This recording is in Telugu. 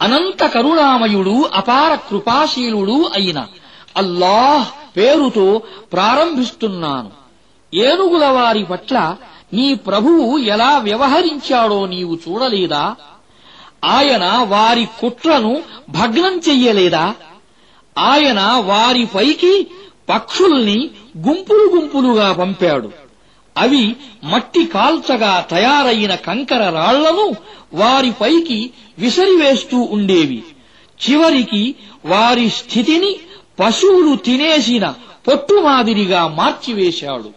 అనంత కరుణామయుడు అపార కృపాశీలుడు అయిన అల్లాహ్ పేరుతో ప్రారంభిస్తున్నాను. ఏనుగుల వారి పట్ల నీ ప్రభువు ఎలా వ్యవహరించాడో నీవు చూడలేదా? ఆయన వారి కుట్రను భగ్నం చెయ్యలేదా? ఆయన వారిపైకి పక్షుల్ని గుంపులు గుంపులుగా పంపాడు. అవి మట్టి కాల్చగా తయారైన కంకర రాళ్ళను వారిపైకి విసిరివేస్తూ ఉండేవి. చివరికి వారి స్థితిని పశువులు తినేసిన పొట్టు మాదిరిగా మార్చివేశాడు.